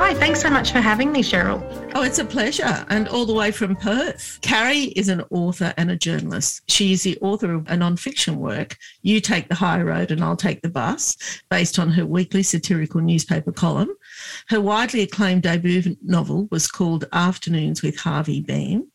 Hi, thanks so much for having me, Cheryl. Oh, it's a pleasure. And all the way from Perth. Carrie is an author and a journalist. She is the author of a non-fiction work, You Take the High Road and I'll Take the Bus, based on her weekly satirical newspaper column. Her widely acclaimed debut novel was called Afternoons with Harvey Beam.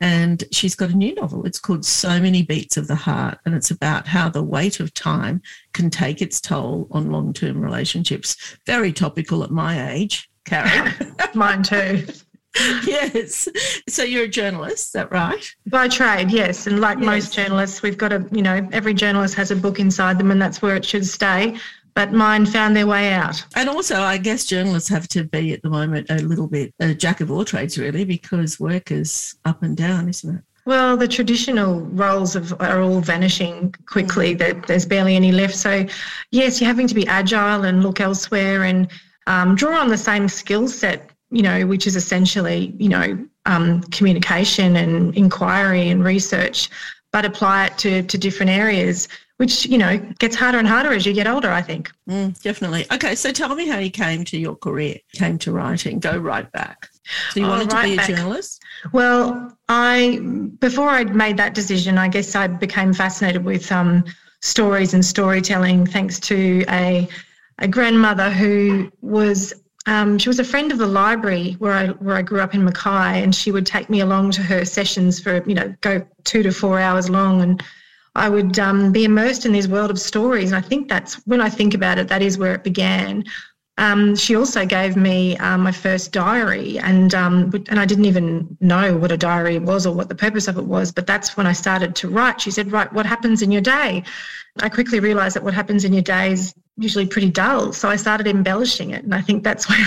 And she's got a new novel. It's called So Many Beats of the Heart. And it's about how the weight of time can take its toll on long term relationships. Very topical at my age. Carrie. Mine too. yes. So you're a journalist, is that right? By trade, yes. And like yes. most journalists, we've got a, you know, every journalist has a book inside them and that's where it should stay. But mine found their way out. And also, I guess journalists have to be at the moment a little bit a jack of all trades, really, because work is up and down, isn't it? Well, the traditional roles of, are all vanishing quickly. Mm. There's barely any left. So, yes, you're having to be agile and look elsewhere and um, draw on the same skill set, you know, which is essentially, you know, um, communication and inquiry and research, but apply it to, to different areas, which, you know, gets harder and harder as you get older, I think. Mm, definitely. Okay, so tell me how you came to your career, came to writing, go right back. So you oh, wanted right to be a journalist? Well, I before I'd made that decision, I guess I became fascinated with um, stories and storytelling thanks to a a grandmother who was um, she was a friend of the library where I where I grew up in Mackay, and she would take me along to her sessions for you know go two to four hours long, and I would um, be immersed in this world of stories. And I think that's when I think about it, that is where it began. Um, she also gave me um, my first diary, and um, and I didn't even know what a diary was or what the purpose of it was. But that's when I started to write. She said, "Write what happens in your day." I quickly realised that what happens in your day is usually pretty dull. So I started embellishing it. And I think that's where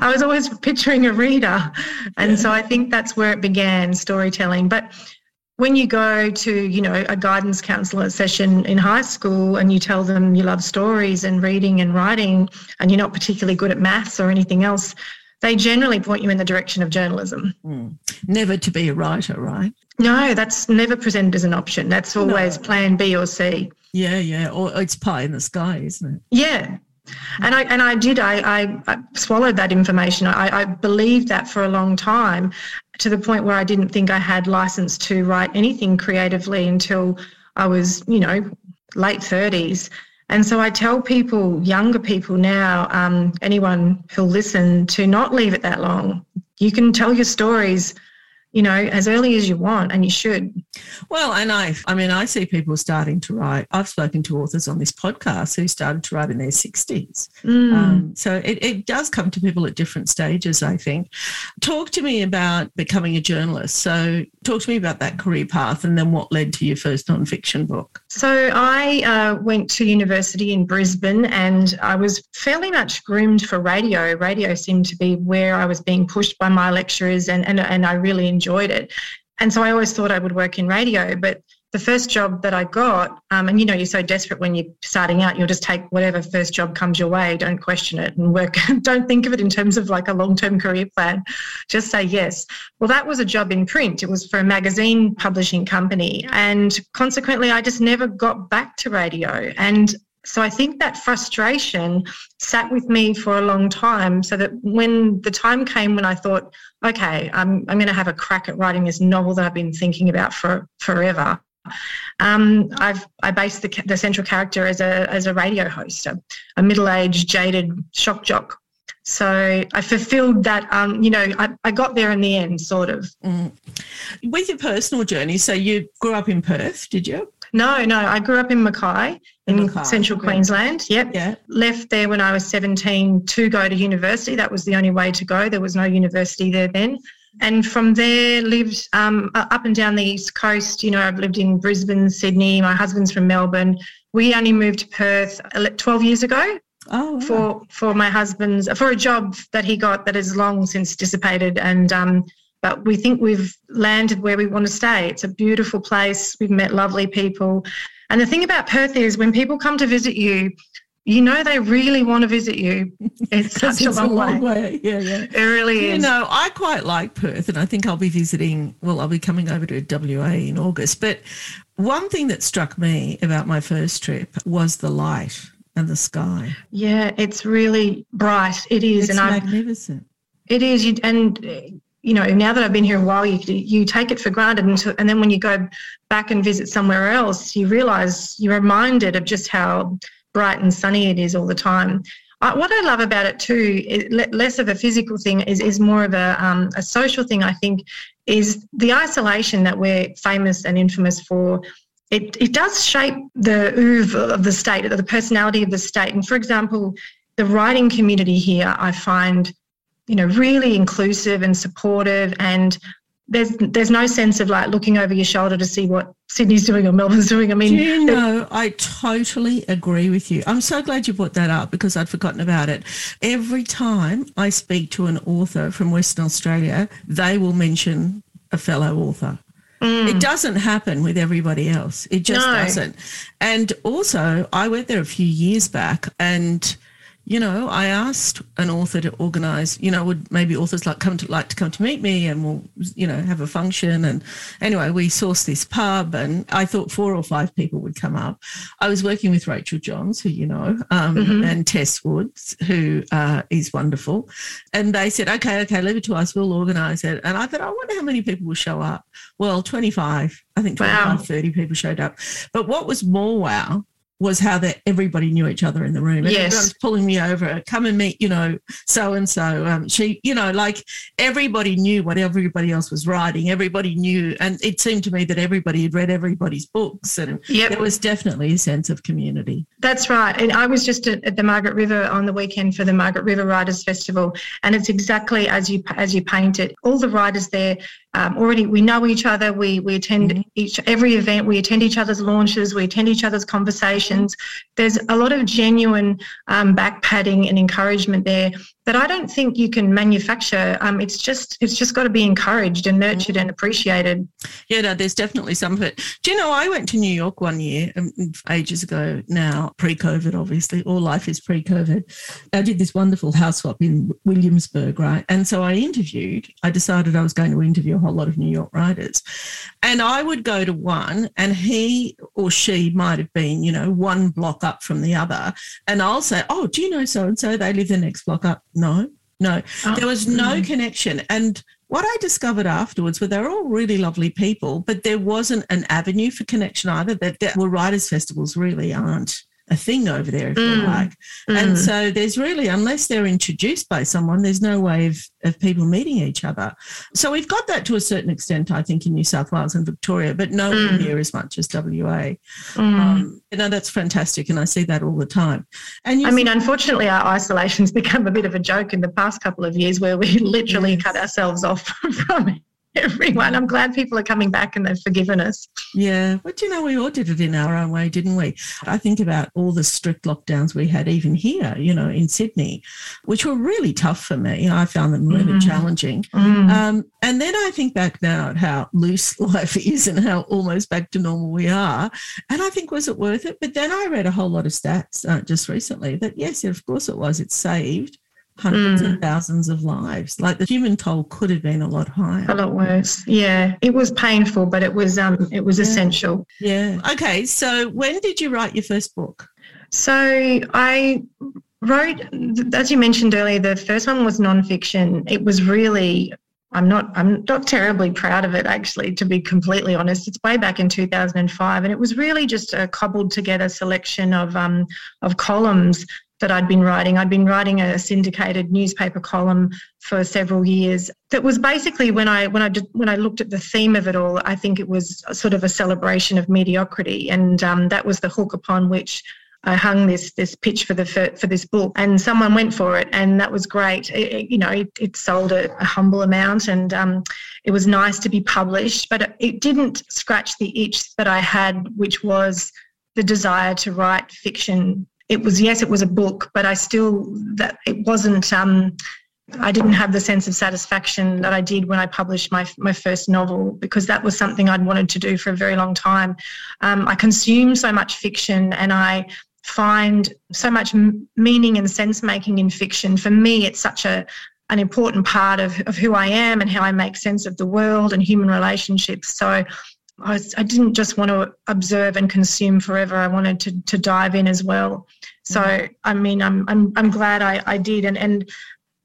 I was always picturing a reader. And yeah. so I think that's where it began storytelling. But when you go to, you know, a guidance counselor session in high school and you tell them you love stories and reading and writing and you're not particularly good at maths or anything else, they generally point you in the direction of journalism. Mm. Never to be a writer, right? No, that's never presented as an option. That's always no. plan B or C. Yeah, yeah. Or it's pie in the sky, isn't it? Yeah. And I and I did. I, I, I swallowed that information. I, I believed that for a long time, to the point where I didn't think I had license to write anything creatively until I was, you know, late thirties. And so I tell people, younger people now, um, anyone who'll listen, to not leave it that long. You can tell your stories you know, as early as you want, and you should. Well, and I, I mean, I see people starting to write. I've spoken to authors on this podcast who started to write in their 60s. Mm. Um, so it, it does come to people at different stages, I think. Talk to me about becoming a journalist. So, talk to me about that career path and then what led to your first nonfiction book. So, I uh, went to university in Brisbane and I was fairly much groomed for radio. Radio seemed to be where I was being pushed by my lecturers, and, and, and I really enjoyed enjoyed it. And so I always thought I would work in radio. But the first job that I got, um, and you know, you're so desperate when you're starting out, you'll just take whatever first job comes your way. Don't question it and work. don't think of it in terms of like a long term career plan. Just say yes. Well, that was a job in print. It was for a magazine publishing company. And consequently, I just never got back to radio. And so I think that frustration sat with me for a long time so that when the time came when I thought, okay, I'm, I'm going to have a crack at writing this novel that I've been thinking about for forever. Um, I've I based the, the central character as a as a radio host, a, a middle aged, jaded shock jock So I fulfilled that. Um, you know, I, I got there in the end, sort of. Mm. With your personal journey, so you grew up in Perth, did you? No, no. I grew up in Mackay in Mackay, central yeah. Queensland. Yep. Yeah. Left there when I was 17 to go to university. That was the only way to go. There was no university there then. And from there, lived um, up and down the east coast. You know, I've lived in Brisbane, Sydney. My husband's from Melbourne. We only moved to Perth 12 years ago. Oh, for for my husband's for a job that he got that has long since dissipated, and um, but we think we've landed where we want to stay. It's a beautiful place. We've met lovely people, and the thing about Perth is when people come to visit you, you know they really want to visit you. It's such it's a long, a long way. way. Yeah, yeah. It really is. You know, I quite like Perth and I think I'll be visiting, well, I'll be coming over to WA in August. But one thing that struck me about my first trip was the light and the sky. Yeah, it's really bright. It is. It's and magnificent. I've, it is. And, you know, now that I've been here a while, you, you take it for granted. And, and then when you go back and visit somewhere else, you realize you're reminded of just how bright and sunny it is all the time. I, what I love about it too, less of a physical thing, is, is more of a, um, a social thing, I think, is the isolation that we're famous and infamous for. It, it does shape the oeuvre of the state, the personality of the state. And for example, the writing community here, I find, you know, really inclusive and supportive and there's there's no sense of like looking over your shoulder to see what Sydney's doing or Melbourne's doing. I mean, Do you know, I totally agree with you. I'm so glad you brought that up because I'd forgotten about it. Every time I speak to an author from Western Australia, they will mention a fellow author. Mm. It doesn't happen with everybody else. It just no. doesn't. And also, I went there a few years back and you know, I asked an author to organise, you know, would maybe authors like come to like to come to meet me and we'll, you know, have a function. And anyway, we sourced this pub and I thought four or five people would come up. I was working with Rachel Johns, who you know, um, mm-hmm. and Tess Woods, who uh, is wonderful. And they said, okay, okay, leave it to us. We'll organise it. And I thought, I wonder how many people will show up. Well, 25, I think 25, wow. 30 people showed up. But what was more wow was how that everybody knew each other in the room. And yes. everyone's pulling me over, come and meet, you know, so and so. she, you know, like everybody knew what everybody else was writing. Everybody knew, and it seemed to me that everybody had read everybody's books, and yep. there was definitely a sense of community. That's right. And I was just at, at the Margaret River on the weekend for the Margaret River Writers Festival, and it's exactly as you as you paint it. All the writers there um, already we know each other. We we attend mm-hmm. each every event. We attend each other's launches. We attend each other's conversations. There's a lot of genuine um, back padding and encouragement there that I don't think you can manufacture. Um, it's just it's just got to be encouraged and nurtured and appreciated. Yeah, no, there's definitely some of it. Do you know I went to New York one year, um, ages ago now, pre-COVID, obviously. All life is pre-COVID. I did this wonderful house swap in Williamsburg, right? And so I interviewed. I decided I was going to interview whole lot of New York writers, and I would go to one, and he or she might have been, you know, one block up from the other, and I'll say, "Oh, do you know so and so? They live the next block up." No, no. Oh. There was no mm. connection. And what I discovered afterwards were they're all really lovely people, but there wasn't an avenue for connection either. That, that well, writers' festivals really aren't a thing over there, if mm. you like. Mm. And so there's really, unless they're introduced by someone, there's no way of, of people meeting each other. So we've got that to a certain extent, I think, in New South Wales and Victoria, but nowhere mm. near as much as WA. Mm. Um, you know, that's fantastic. And I see that all the time. And I mean, unfortunately, our isolation's become a bit of a joke in the past couple of years where we literally yes. cut ourselves off from it everyone. I'm glad people are coming back and they've forgiven us. Yeah. But you know, we all did it in our own way, didn't we? I think about all the strict lockdowns we had even here, you know, in Sydney, which were really tough for me. I found them really mm. challenging. Mm. Um, and then I think back now at how loose life is and how almost back to normal we are. And I think, was it worth it? But then I read a whole lot of stats uh, just recently that, yes, of course it was. It saved hundreds mm. and thousands of lives. Like the human toll could have been a lot higher. A lot worse. Yeah. It was painful, but it was um it was yeah. essential. Yeah. Okay. So when did you write your first book? So I wrote as you mentioned earlier, the first one was nonfiction. It was really I'm not I'm not terribly proud of it actually, to be completely honest. It's way back in 2005, and it was really just a cobbled together selection of um, of columns that I'd been writing. I'd been writing a syndicated newspaper column for several years. That was basically when I when I did, when I looked at the theme of it all. I think it was sort of a celebration of mediocrity, and um, that was the hook upon which I hung this this pitch for the for, for, this book, and someone went for it, and that was great. It, you know, it, it sold a, a, humble amount, and um, it was nice to be published, but it didn't scratch the itch that I had, which was the desire to write fiction. It was yes, it was a book, but I still that it wasn't. Um, I didn't have the sense of satisfaction that I did when I published my my first novel because that was something I'd wanted to do for a very long time. Um, I consume so much fiction, and I find so much meaning and sense making in fiction. For me, it's such a an important part of, of who I am and how I make sense of the world and human relationships. So I, was, I didn't just want to observe and consume forever. I wanted to, to dive in as well. So, mm-hmm. I mean, I'm, I'm, I'm glad I, I did. And, and,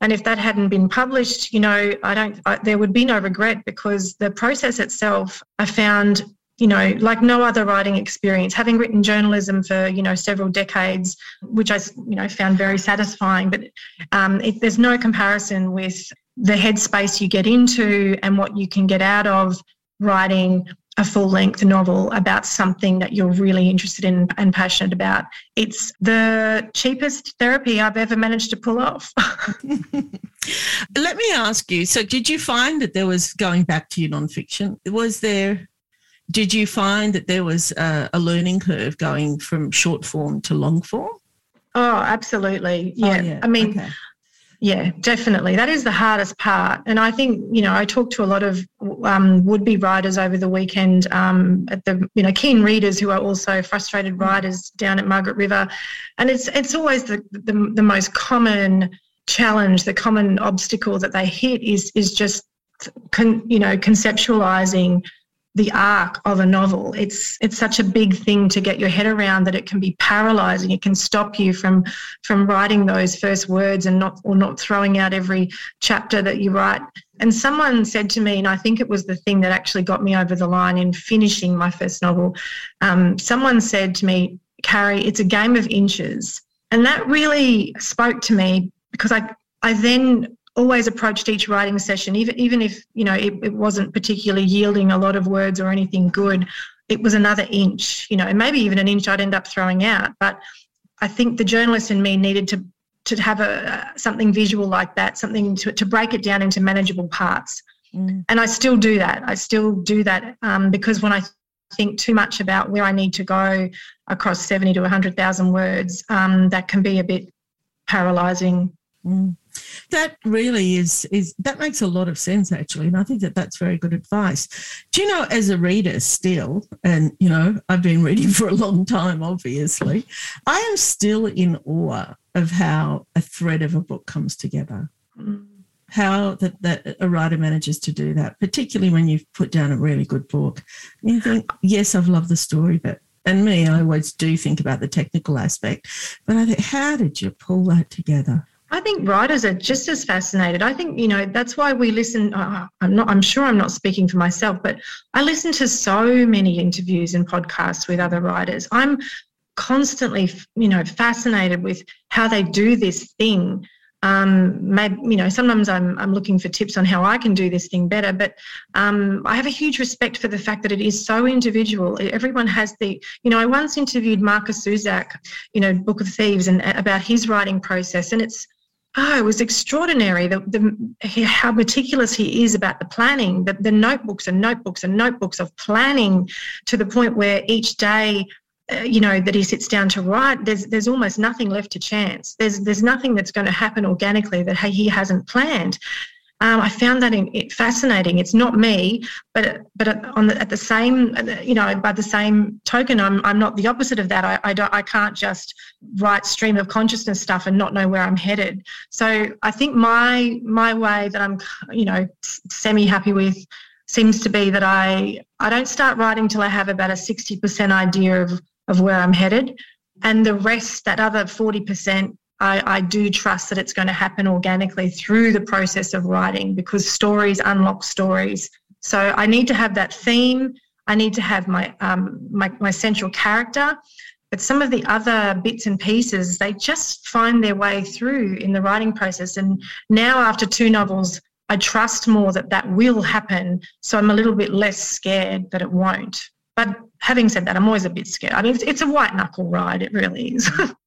and if that hadn't been published, you know, I don't, I, there would be no regret because the process itself, I found you know, like no other writing experience. Having written journalism for, you know, several decades, which I, you know, found very satisfying, but um, it, there's no comparison with the headspace you get into and what you can get out of writing a full length novel about something that you're really interested in and passionate about. It's the cheapest therapy I've ever managed to pull off. Let me ask you so, did you find that there was going back to your nonfiction? Was there did you find that there was a, a learning curve going from short form to long form? Oh, absolutely. Yeah. Oh, yeah. I mean, okay. Yeah, definitely. That is the hardest part. And I think, you know, I talked to a lot of um, would be writers over the weekend um, at the, you know, keen readers who are also frustrated writers down at Margaret River. And it's, it's always the, the, the most common challenge, the common obstacle that they hit is, is just, con, you know, conceptualizing the arc of a novel. It's it's such a big thing to get your head around that it can be paralyzing. It can stop you from from writing those first words and not or not throwing out every chapter that you write. And someone said to me, and I think it was the thing that actually got me over the line in finishing my first novel. Um, someone said to me, "Carrie, it's a game of inches," and that really spoke to me because I I then always approached each writing session, even even if you know it, it wasn't particularly yielding a lot of words or anything good, it was another inch, you know, and maybe even an inch I'd end up throwing out. But I think the journalist in me needed to to have a something visual like that, something to to break it down into manageable parts. Mm. And I still do that. I still do that um, because when I think too much about where I need to go across 70 to 100,000 words, um, that can be a bit paralyzing. Mm. That really is is that makes a lot of sense actually, and I think that that's very good advice. Do you know, as a reader still, and you know, I've been reading for a long time, obviously, I am still in awe of how a thread of a book comes together. Hmm. How that, that a writer manages to do that, particularly when you've put down a really good book. You think, yes, I've loved the story, but and me, I always do think about the technical aspect, but I think, how did you pull that together? I think writers are just as fascinated. I think you know that's why we listen. Uh, I'm not. I'm sure I'm not speaking for myself, but I listen to so many interviews and podcasts with other writers. I'm constantly, you know, fascinated with how they do this thing. Um, maybe you know, sometimes I'm I'm looking for tips on how I can do this thing better. But um, I have a huge respect for the fact that it is so individual. Everyone has the, you know, I once interviewed Markus Zusak, you know, Book of Thieves, and about his writing process, and it's oh, it was extraordinary. The, the, how meticulous he is about the planning, the, the notebooks and notebooks and notebooks of planning to the point where each day uh, you know that he sits down to write there's there's almost nothing left to chance. There's there's nothing that's going to happen organically that he hasn't planned um, I found that in, fascinating. It's not me, but but on the, at the same, you know, by the same token, I'm I'm not the opposite of that. I I, don't, I can't just write stream of consciousness stuff and not know where I'm headed. So I think my my way that I'm, you know, semi happy with seems to be that I I don't start writing till I have about a sixty percent idea of of where I'm headed, and the rest, that other forty percent, I, I, do trust that it's going to happen organically through the process of writing because stories unlock stories. So I need to have that theme. I need to have my um, my, my central character, But some of the other bits and pieces, they just find their way through in the writing process. And now, after two novels, I trust more that that will happen. So I'm a little bit less scared that it won't. But having said that, I'm always a bit scared. I mean, it's, it's a white knuckle ride. It really is.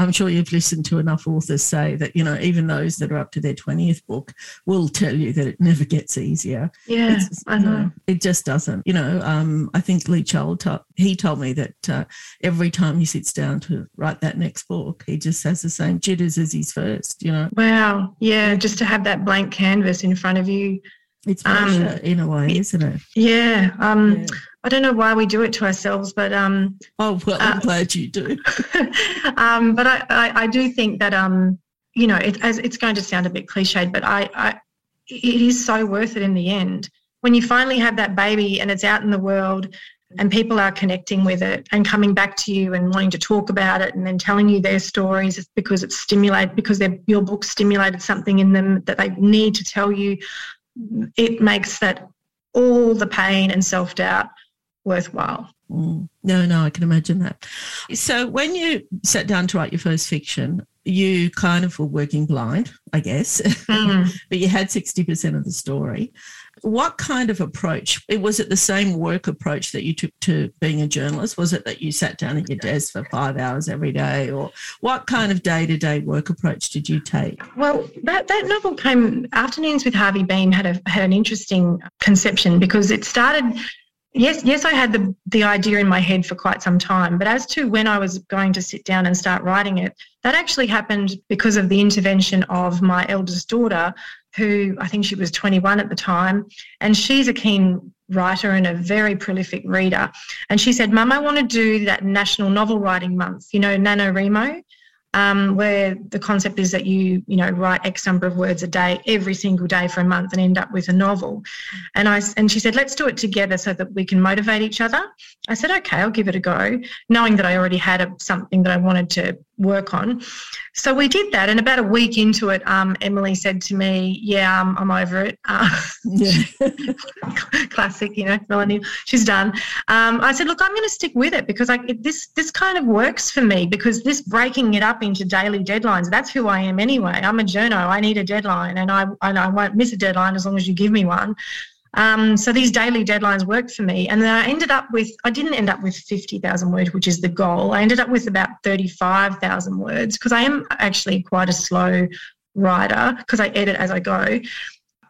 I'm sure you've listened to enough authors say that, you know, even those that are up to their 20th book will tell you that it never gets easier. Yeah, it's, I know. know. It just doesn't. You know, um, I think Lee Child, he told me that uh, every time he sits down to write that next book, he just has the same jitters as his first, you know. Wow. Yeah, just to have that blank canvas in front of you. It's pressure um, in a way, isn't it? Yeah. Um, yeah. I don't know why we do it to ourselves, but um, oh well, I'm uh, glad you do. um, but I, I, I, do think that um, you know, it, as it's going to sound a bit cliched, but I, I, it is so worth it in the end when you finally have that baby and it's out in the world and people are connecting with it and coming back to you and wanting to talk about it and then telling you their stories it's because it's stimulated because your book stimulated something in them that they need to tell you it makes that all the pain and self-doubt worthwhile. Mm. No, no, I can imagine that. So when you sat down to write your first fiction, you kind of were working blind, I guess, mm. but you had 60% of the story. What kind of approach? Was it the same work approach that you took to being a journalist? Was it that you sat down at your desk for five hours every day? Or what kind of day to day work approach did you take? Well, that, that novel came, Afternoons with Harvey Beam had, a, had an interesting conception because it started Yes, yes, I had the the idea in my head for quite some time. But as to when I was going to sit down and start writing it, that actually happened because of the intervention of my eldest daughter, who I think she was 21 at the time, and she's a keen writer and a very prolific reader. And she said, "Mum, I want to do that National Novel Writing Month. You know, NaNoWriMo." Um, where the concept is that you, you know, write X number of words a day every single day for a month and end up with a novel. And I and she said, let's do it together so that we can motivate each other. I said, okay, I'll give it a go, knowing that I already had a, something that I wanted to work on. So we did that, and about a week into it, um, Emily said to me, "Yeah, um, I'm over it." Uh, yeah. classic, you know, Melanie. She's done. Um, I said, "Look, I'm going to stick with it because I, this this kind of works for me because this breaking it up into daily deadlines. That's who I am anyway. I'm a journo. I need a deadline, and I and I won't miss a deadline as long as you give me one." Um, so these daily deadlines worked for me. And then I ended up with, I didn't end up with 50,000 words, which is the goal. I ended up with about 35,000 words because I am actually quite a slow writer because I edit as I go.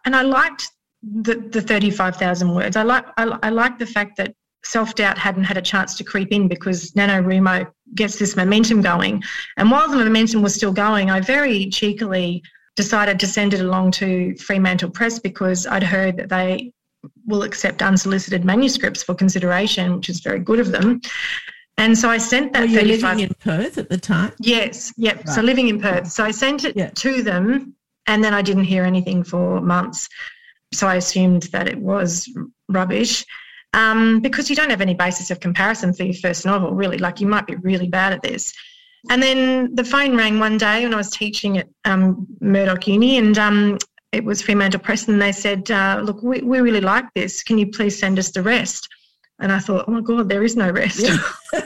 And I liked the, the 35,000 words. I like, I, I like the fact that self doubt hadn't had a chance to creep in because NaNoWriMo gets this momentum going. And while the momentum was still going, I very cheekily decided to send it along to Fremantle Press because I'd heard that they will accept unsolicited manuscripts for consideration, which is very good of them. And so I sent that. Were you 35, living in Perth at the time? Yes, yep. Right. So living in Perth. So I sent it yeah. to them, and then I didn't hear anything for months. So I assumed that it was rubbish. Um, because you don't have any basis of comparison for your first novel, really. Like you might be really bad at this. And then the phone rang one day when I was teaching at um, Murdoch Uni, and um, it was Fremantle Press, and they said, uh, "Look, we, we really like this. Can you please send us the rest?" And I thought, oh my God, there is no rest. Yeah.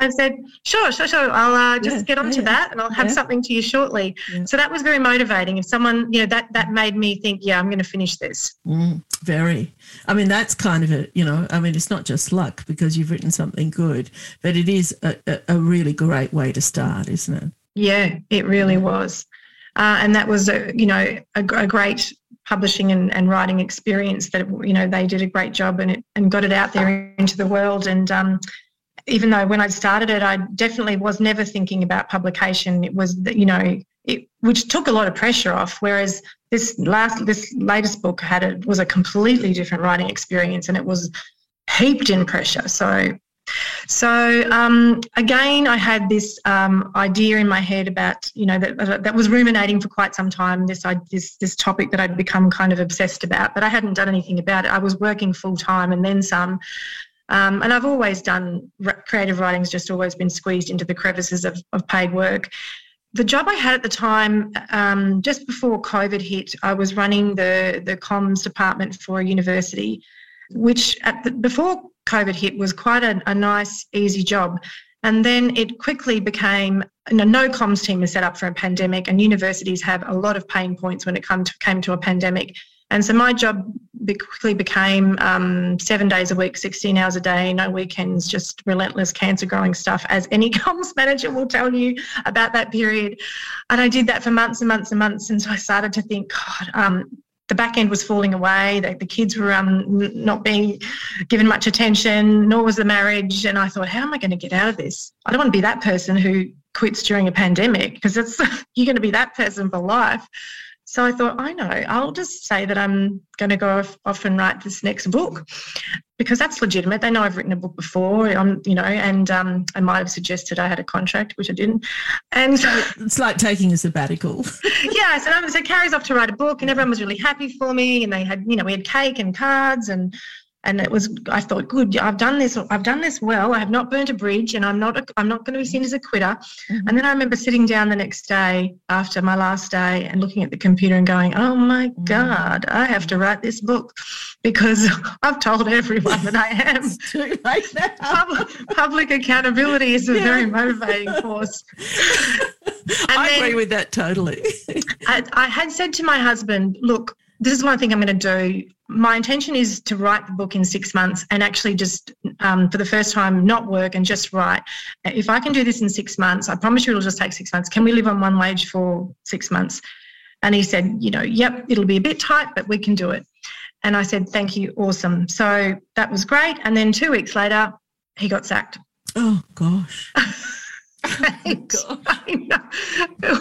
I said, sure, sure, sure. I'll uh, just yeah, get on yeah, to that and I'll have something to you shortly. So that was very motivating. If someone, you know, that that made me think, yeah, I'm going to finish this. Mm, very. I mean, that's kind of a, you know, I mean, it's not just luck because you've written something good, but it is a, a, a really great way to start, isn't it? Yeah, it really was. Uh, and that was, a, you know, a, a great publishing and, and, writing experience that you know they did a great job and it and got it out there into the world. And um, even though when I started it I definitely was never thinking about publication. It was you know it, which took a lot of pressure off whereas this last this latest book had it was a completely different writing experience and it was heaped in pressure. So so um, again, I had this um, idea in my head about you know that that was ruminating for quite some time. This this this topic that I'd become kind of obsessed about, but I hadn't done anything about it. I was working full time and then some. Um, and I've always done creative writing's just always been squeezed into the crevices of, of paid work. The job I had at the time, um, just before COVID hit, I was running the the comms department for a university, which the, before COVID hit was quite a, a nice, easy job. And then it quickly became you know, no comms team is set up for a pandemic, and universities have a lot of pain points when it come to, came to a pandemic. And so my job quickly became um, seven days a week, 16 hours a day, no weekends, just relentless cancer growing stuff, as any comms manager will tell you about that period. And I did that for months and months and months. And so I started to think, God, um, the back end was falling away. The, the kids were um, not being given much attention, nor was the marriage. And I thought, how am I going to get out of this? I don't want to be that person who quits during a pandemic because you're going to be that person for life. So I thought, I know, I'll just say that I'm going to go off, off and write this next book because that's legitimate. They know I've written a book before, I'm, you know, and um, I might have suggested I had a contract, which I didn't. And so it's like taking a sabbatical. yeah. So, so Carrie's off to write a book, and everyone was really happy for me. And they had, you know, we had cake and cards and and it was i thought good i've done this i've done this well i have not burnt a bridge and i'm not a, i'm not going to be seen as a quitter mm-hmm. and then i remember sitting down the next day after my last day and looking at the computer and going oh my mm-hmm. god i have to write this book because i've told everyone that i am too late now. Public, public accountability is a yeah. very motivating force I then, agree with that totally. I, I had said to my husband, look, this is one thing I'm going to do. My intention is to write the book in six months and actually just, um, for the first time, not work and just write. If I can do this in six months, I promise you it'll just take six months. Can we live on one wage for six months? And he said, you know, yep, it'll be a bit tight, but we can do it. And I said, thank you, awesome. So that was great. And then two weeks later, he got sacked. Oh, gosh. it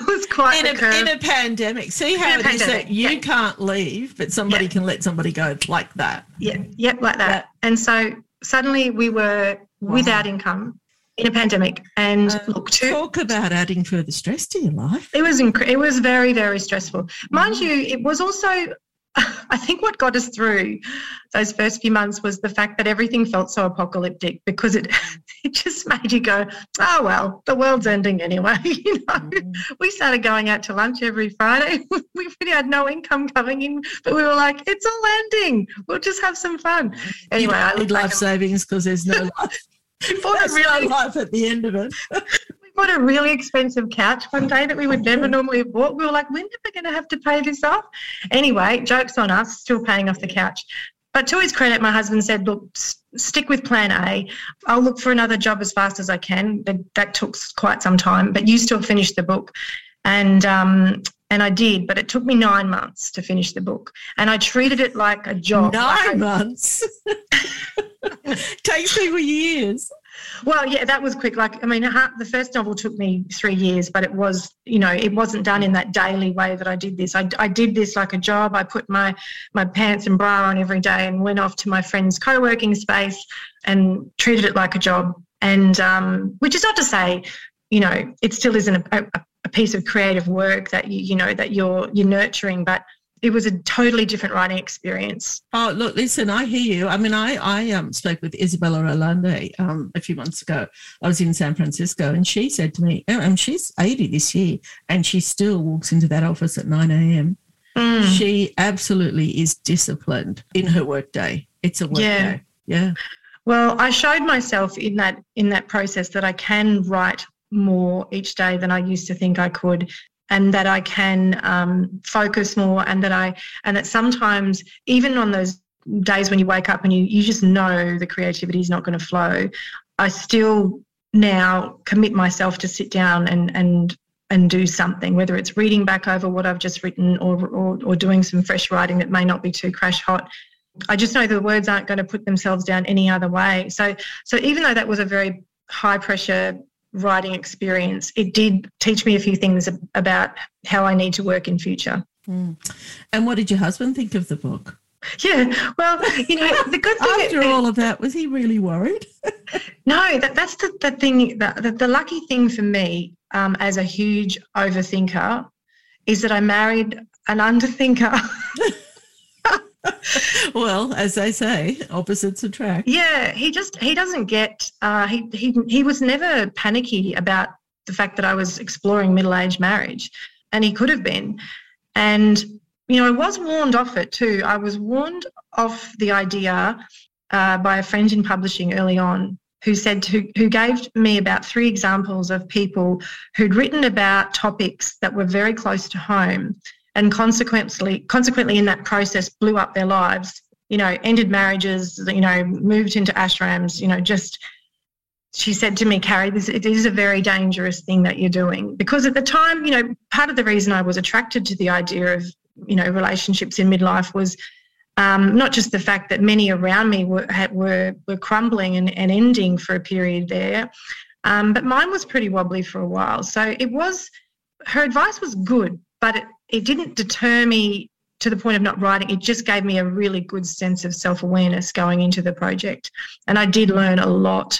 was quite in a, in a, pandemic. See how it is that you yeah. can't leave, but somebody yeah. can let somebody go like that. Yeah, yep, like that. Yeah. And so suddenly we were wow. without income in a pandemic. And uh, look, to, talk about adding further stress to your life. It was inc- it was very very stressful. Mind mm-hmm. you, it was also I think what got us through those first few months was the fact that everything felt so apocalyptic because it it just made you go, oh well, the world's ending anyway. you know, mm. we started going out to lunch every Friday. we really had no income coming in, but we were like, it's all ending. We'll just have some fun. Anyway, I need life savings because there's no life. There's really, no life at the end of it bought a really expensive couch one day that we would never normally have bought. We were like, when are we going to have to pay this off? Anyway, joke's on us, still paying off the couch. But to his credit, my husband said, look, stick with plan A. I'll look for another job as fast as I can. That, that took quite some time, but you still finished the book. And, um, and I did, but it took me nine months to finish the book. And I treated it like a job. Nine like months? Takes people years. Well, yeah, that was quick. Like, I mean, the first novel took me three years, but it was, you know, it wasn't done in that daily way that I did this. I, I did this like a job. I put my my pants and bra on every day and went off to my friend's co-working space and treated it like a job. And um, which is not to say, you know, it still isn't a, a, a piece of creative work that you, you know, that you're you're nurturing, but it was a totally different writing experience. Oh, look, listen, I hear you. I mean, I I um, spoke with Isabella Allende um, a few months ago. I was in San Francisco, and she said to me, and she's 80 this year, and she still walks into that office at 9 a.m. Mm. She absolutely is disciplined in her workday. It's a workday. yeah. Yeah. Well, I showed myself in that in that process that I can write more each day than I used to think I could, and that I can um, focus more, and that I and that sometimes even on those days when you wake up and you you just know the creativity is not going to flow, I still now commit myself to sit down and and and do something, whether it's reading back over what I've just written or, or, or doing some fresh writing that may not be too crash hot. I just know the words aren't going to put themselves down any other way. So, so even though that was a very high pressure writing experience, it did teach me a few things about how I need to work in future. Mm. And what did your husband think of the book? Yeah, well, you know, the good thing after all of that, was he really worried? no, that, that's the, the thing. The, the, the lucky thing for me, um, as a huge overthinker, is that I married an underthinker. well, as they say, opposites attract. Yeah, he just he doesn't get. Uh, he he he was never panicky about the fact that I was exploring middle aged marriage, and he could have been. And you know, I was warned off it too. I was warned off the idea uh, by a friend in publishing early on who said to, who gave me about three examples of people who'd written about topics that were very close to home and consequently consequently in that process blew up their lives you know ended marriages you know moved into ashrams you know just she said to me carrie this it is a very dangerous thing that you're doing because at the time you know part of the reason i was attracted to the idea of you know relationships in midlife was um, not just the fact that many around me were were, were crumbling and, and ending for a period there, um, but mine was pretty wobbly for a while. So it was her advice was good, but it, it didn't deter me to the point of not writing. It just gave me a really good sense of self awareness going into the project, and I did learn a lot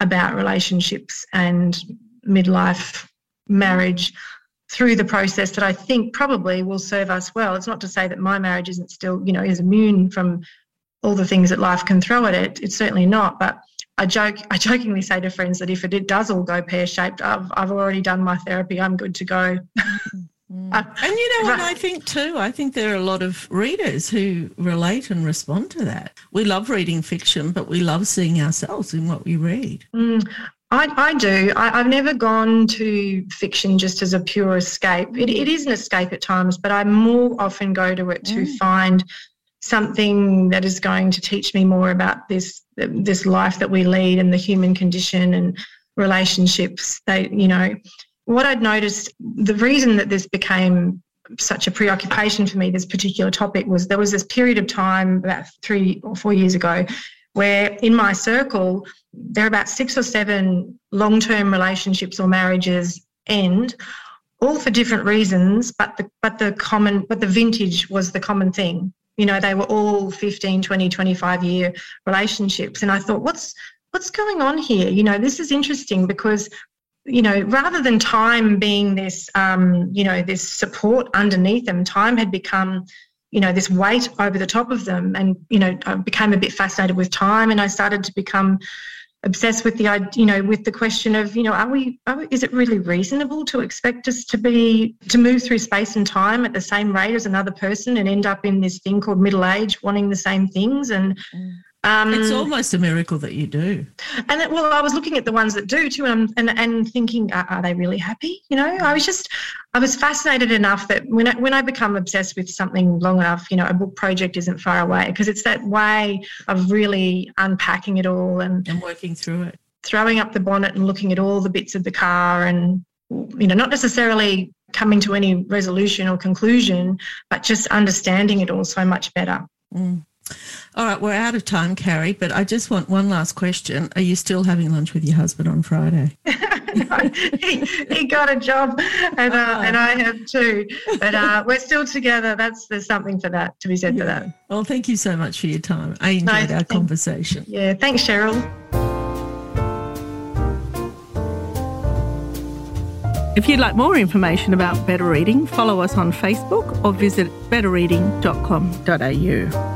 about relationships and midlife marriage through the process that I think probably will serve us well. It's not to say that my marriage isn't still, you know, is immune from all the things that life can throw at it. It's certainly not. But I joke, I jokingly say to friends that if it does all go pear shaped, I've, I've already done my therapy. I'm good to go. Mm-hmm. Mm. Uh, and you know what I think too? I think there are a lot of readers who relate and respond to that. We love reading fiction, but we love seeing ourselves in what we read. Mm, I, I do. I, have never gone to fiction just as a pure escape. It, it is an escape at times, but I more often go to it to mm. find something that is going to teach me more about this this life that we lead and the human condition and relationships. They, you know, what I'd noticed, the reason that this became such a preoccupation for me, this particular topic, was there was this period of time about three or four years ago where in my circle, there are about six or seven long term relationships or marriages end, all for different reasons, but the, but the common, but the vintage was the common thing. You know, they were all 15, 20, 25 year relationships. And I thought, what's, what's going on here? You know, this is interesting because you know, rather than time being this, um, you know, this support underneath them, time had become you know this weight over the top of them and you know i became a bit fascinated with time and i started to become obsessed with the you know with the question of you know are we, are is it really reasonable to expect us to be to move through space and time at the same rate as another person and end up in this thing called middle age wanting the same things and mm. Um, it's almost a miracle that you do. And it, well, I was looking at the ones that do too, and and, and thinking, are, are, they really happy? You know, I was just, I was fascinated enough that when I, when I become obsessed with something long enough, you know, a book project isn't far away because it's that way of really unpacking it all and and working through it, throwing up the bonnet and looking at all the bits of the car and you know, not necessarily coming to any resolution or conclusion, but just understanding it all so much better. Mm. All right, we're out of time, Carrie, but I just want one last question. Are you still having lunch with your husband on Friday? no, he, he got a job and, uh, oh. and I have too. But uh, we're still together. That's There's something for that, to be said yeah. for that. Well, thank you so much for your time. I enjoyed no, our conversation. Yeah, thanks, Cheryl. If you'd like more information about better reading, follow us on Facebook or visit betterreading.com.au.